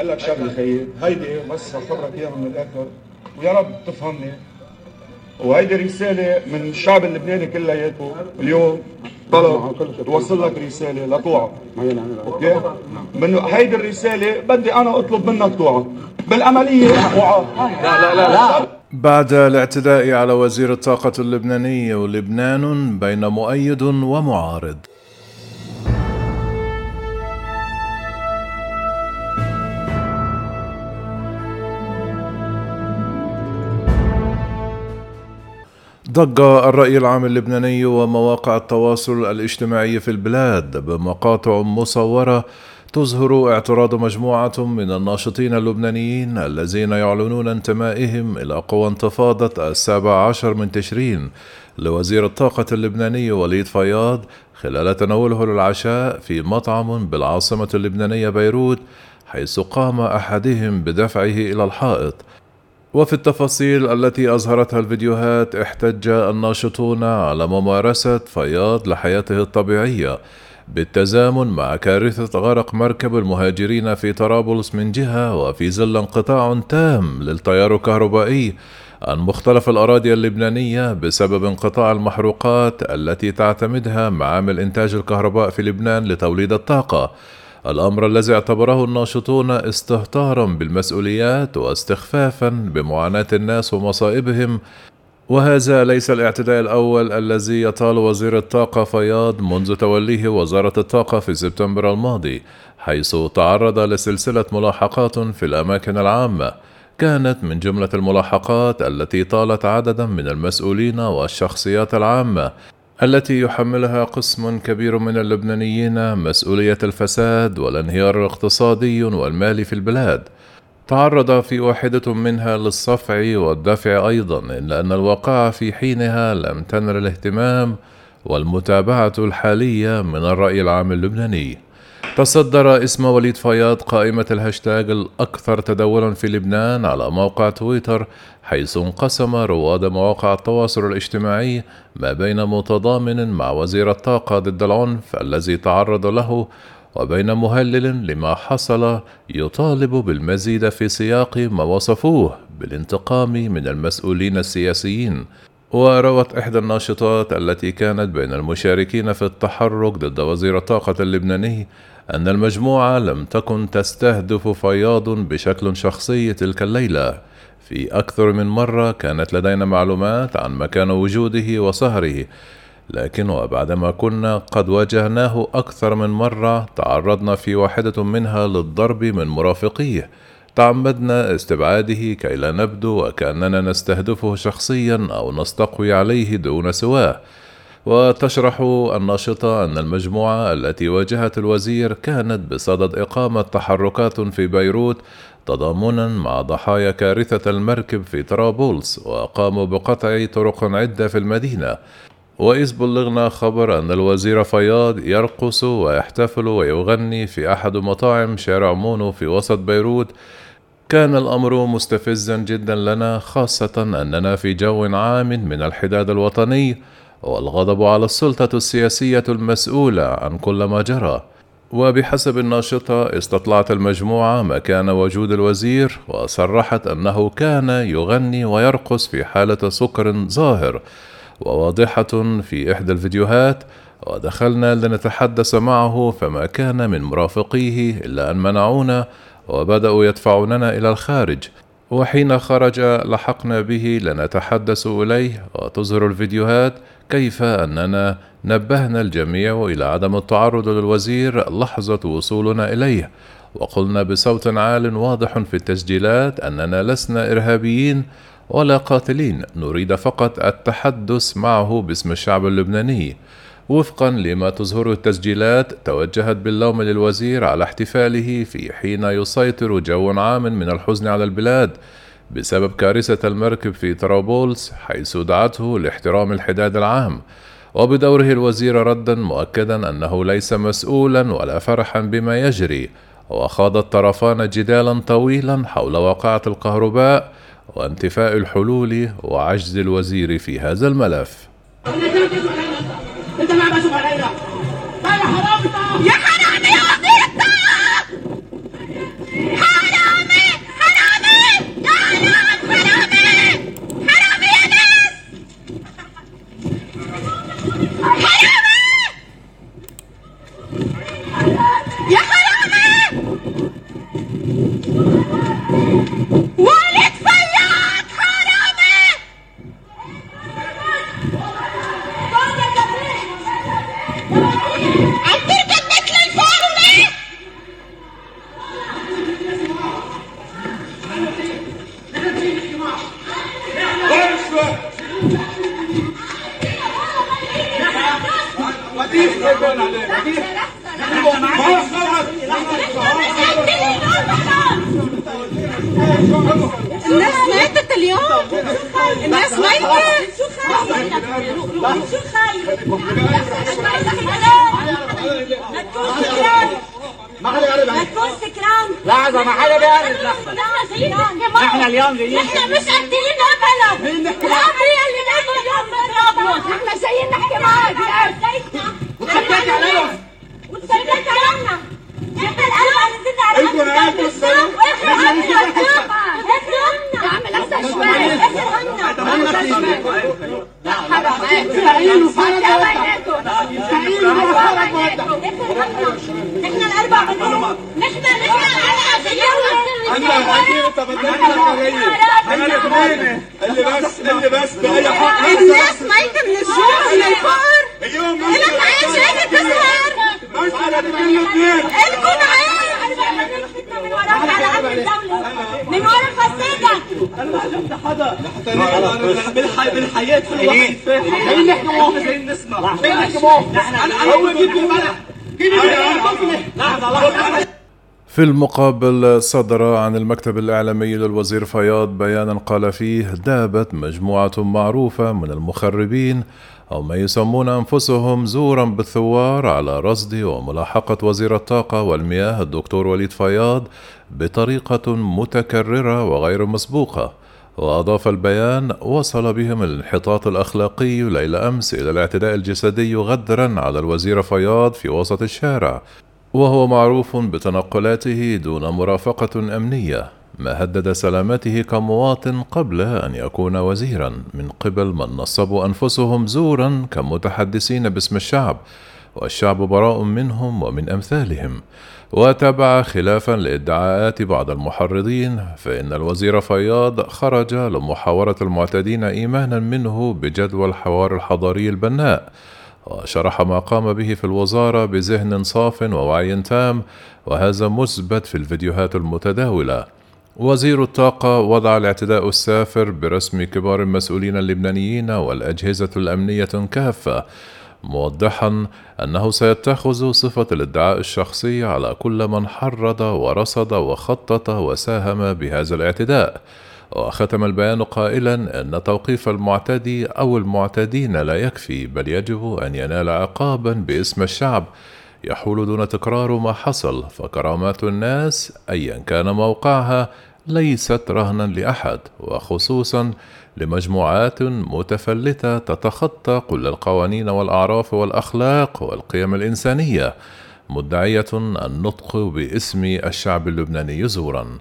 لك شغله خيي هيدي بس خبرك إياها من الآخر. ويا رب تفهمني. وهيدي رسالة من الشعب اللبناني كلياته اليوم. طلب توصل لك رسالة لتوعى أوكي؟ من هيدي الرسالة بدي أنا أطلب منك توعى بالعملية وعى لا لا. لا, لا. بعد الاعتداء على وزير الطاقة اللبناني ولبنان بين مؤيد ومعارض. ضج الرأي العام اللبناني ومواقع التواصل الاجتماعي في البلاد بمقاطع مصورة تظهر اعتراض مجموعة من الناشطين اللبنانيين الذين يعلنون انتمائهم إلى قوى انتفاضة السابع عشر من تشرين لوزير الطاقة اللبناني وليد فياض خلال تناوله للعشاء في مطعم بالعاصمة اللبنانية بيروت حيث قام أحدهم بدفعه إلى الحائط. وفي التفاصيل التي أظهرتها الفيديوهات احتج الناشطون على ممارسة فياض لحياته الطبيعية بالتزامن مع كارثة غرق مركب المهاجرين في طرابلس من جهة وفي ظل انقطاع تام للتيار الكهربائي عن مختلف الأراضي اللبنانية بسبب انقطاع المحروقات التي تعتمدها معامل إنتاج الكهرباء في لبنان لتوليد الطاقة. الأمر الذي اعتبره الناشطون استهتارا بالمسؤوليات واستخفافا بمعاناة الناس ومصائبهم وهذا ليس الاعتداء الأول الذي يطال وزير الطاقة فياض منذ توليه وزارة الطاقة في سبتمبر الماضي حيث تعرض لسلسلة ملاحقات في الأماكن العامة. كانت من جملة الملاحقات التي طالت عددا من المسؤولين والشخصيات العامة التي يحملها قسم كبير من اللبنانيين مسؤولية الفساد والانهيار الاقتصادي والمالي في البلاد. تعرض في واحدة منها للصفع والدفع أيضا إلا أن الواقعة في حينها لم تنر الاهتمام والمتابعة الحالية من الرأي العام اللبناني. تصدر اسم وليد فياض قائمة الهاشتاج الأكثر تداولا في لبنان على موقع تويتر حيث انقسم رواد مواقع التواصل الاجتماعي ما بين متضامن مع وزير الطاقة ضد العنف الذي تعرض له وبين مهلل لما حصل يطالب بالمزيد في سياق ما وصفوه بالانتقام من المسؤولين السياسيين. وروت إحدى الناشطات التي كانت بين المشاركين في التحرك ضد وزير الطاقة اللبناني أن المجموعة لم تكن تستهدف فياض بشكل شخصي تلك الليلة. في أكثر من مرة كانت لدينا معلومات عن مكان وجوده وسهره لكن وبعدما كنا قد واجهناه أكثر من مرة تعرضنا في واحدة منها للضرب من مرافقيه. تعمدنا استبعاده كي لا نبدو وكأننا نستهدفه شخصيا أو نستقوي عليه دون سواه. وتشرح الناشطة أن المجموعة التي واجهت الوزير كانت بصدد إقامة تحركات في بيروت تضامنا مع ضحايا كارثة المركب في طرابلس وقاموا بقطع طرق عدة في المدينة. وإذ بلغنا خبر أن الوزير فياض يرقص ويحتفل ويغني في أحد مطاعم شارع مونو في وسط بيروت كان الأمر مستفزا جدا لنا خاصة أننا في جو عام من الحداد الوطني. والغضب على السلطة السياسية المسؤولة عن كل ما جرى. وبحسب الناشطة استطلعت المجموعة مكان وجود الوزير وصرحت أنه كان يغني ويرقص في حالة سكر ظاهر. وواضحة في إحدى الفيديوهات ودخلنا لنتحدث معه فما كان من مرافقيه إلا أن منعونا وبدأوا يدفعوننا إلى الخارج. وحين خرج لحقنا به لنتحدث إليه وتظهر الفيديوهات كيف أننا نبهنا الجميع إلى عدم التعرض للوزير لحظة وصولنا إليه. وقلنا بصوت عال واضح في التسجيلات أننا لسنا إرهابيين ولا قاتلين نريد فقط التحدث معه باسم الشعب اللبناني. وفقا لما تظهره التسجيلات توجهت باللوم للوزير على احتفاله في حين يسيطر جو عام من الحزن على البلاد بسبب كارثة المركب في طرابلس حيث دعته لاحترام الحداد العام. وبدوره الوزير ردا مؤكدا أنه ليس مسؤولا ولا فرحا بما يجري وخاض الطرفان جدالا طويلا حول واقعة الكهرباء وانتفاء الحلول وعجز الوزير في هذا الملف. الناس ماتت اليوم الناس ميتة شو خايف شو خايف ما تكون سكران ما حدا يقرب ما تكون سكران لحظة ما حدا بيقرب لحظة نحن اليوم جايين نحن مش قادرين ابدا اللي اليوم نحن جايين نحكي معك اللي بس اللي بس باي حق الناس ميتة من الجوع من الفقر اليوم لك عيش هيك تسهر مسألة كل اثنين الكم من وراك على أمن الدولة من ورا فسادك بالحي بالحياة في واحد فاهم جايين نحكي موقف جايين نسمع جايين نحكي موقف هو جيب البلد جيب البلد لحظة لحظة في المقابل صدر عن المكتب الإعلامي للوزير فياض بيانا قال فيه دابت مجموعة معروفة من المخربين أو ما يسمون أنفسهم زورا بالثوار على رصد وملاحقة وزير الطاقة والمياه الدكتور وليد فياض بطريقة متكررة وغير مسبوقة. وأضاف البيان وصل بهم الانحطاط الأخلاقي ليلة أمس إلى الاعتداء الجسدي غدرا على الوزير فياض في وسط الشارع. وهو معروف بتنقلاته دون مرافقة أمنية ما هدد سلامته كمواطن قبل أن يكون وزيرا. من قبل من نصبوا أنفسهم زورا كمتحدثين باسم الشعب والشعب براء منهم ومن أمثالهم. وتابع خلافا لإدعاءات بعض المحرضين فإن الوزير فياض خرج لمحاورة المعتدين إيمانا منه بجدوى الحوار الحضاري البناء. وشرح ما قام به في الوزارة بذهن صاف ووعي تام وهذا مثبت في الفيديوهات المتداولة. وزير الطاقة وضع الاعتداء السافر برسم كبار المسؤولين اللبنانيين والأجهزة الأمنية كافة موضحا أنه سيتخذ صفة الادعاء الشخصي على كل من حرض ورصد وخطط وساهم بهذا الاعتداء. وختم البيان قائلا أن توقيف المعتدي أو المعتدين لا يكفي بل يجب أن ينال عقابا باسم الشعب. يحول دون تكرار ما حصل فكرامات الناس ايا كان موقعها ليست رهنا لأحد وخصوصا لمجموعات متفلتة تتخطى كل القوانين والأعراف والأخلاق والقيم الإنسانية. مدعية النطق باسم الشعب اللبناني زورا.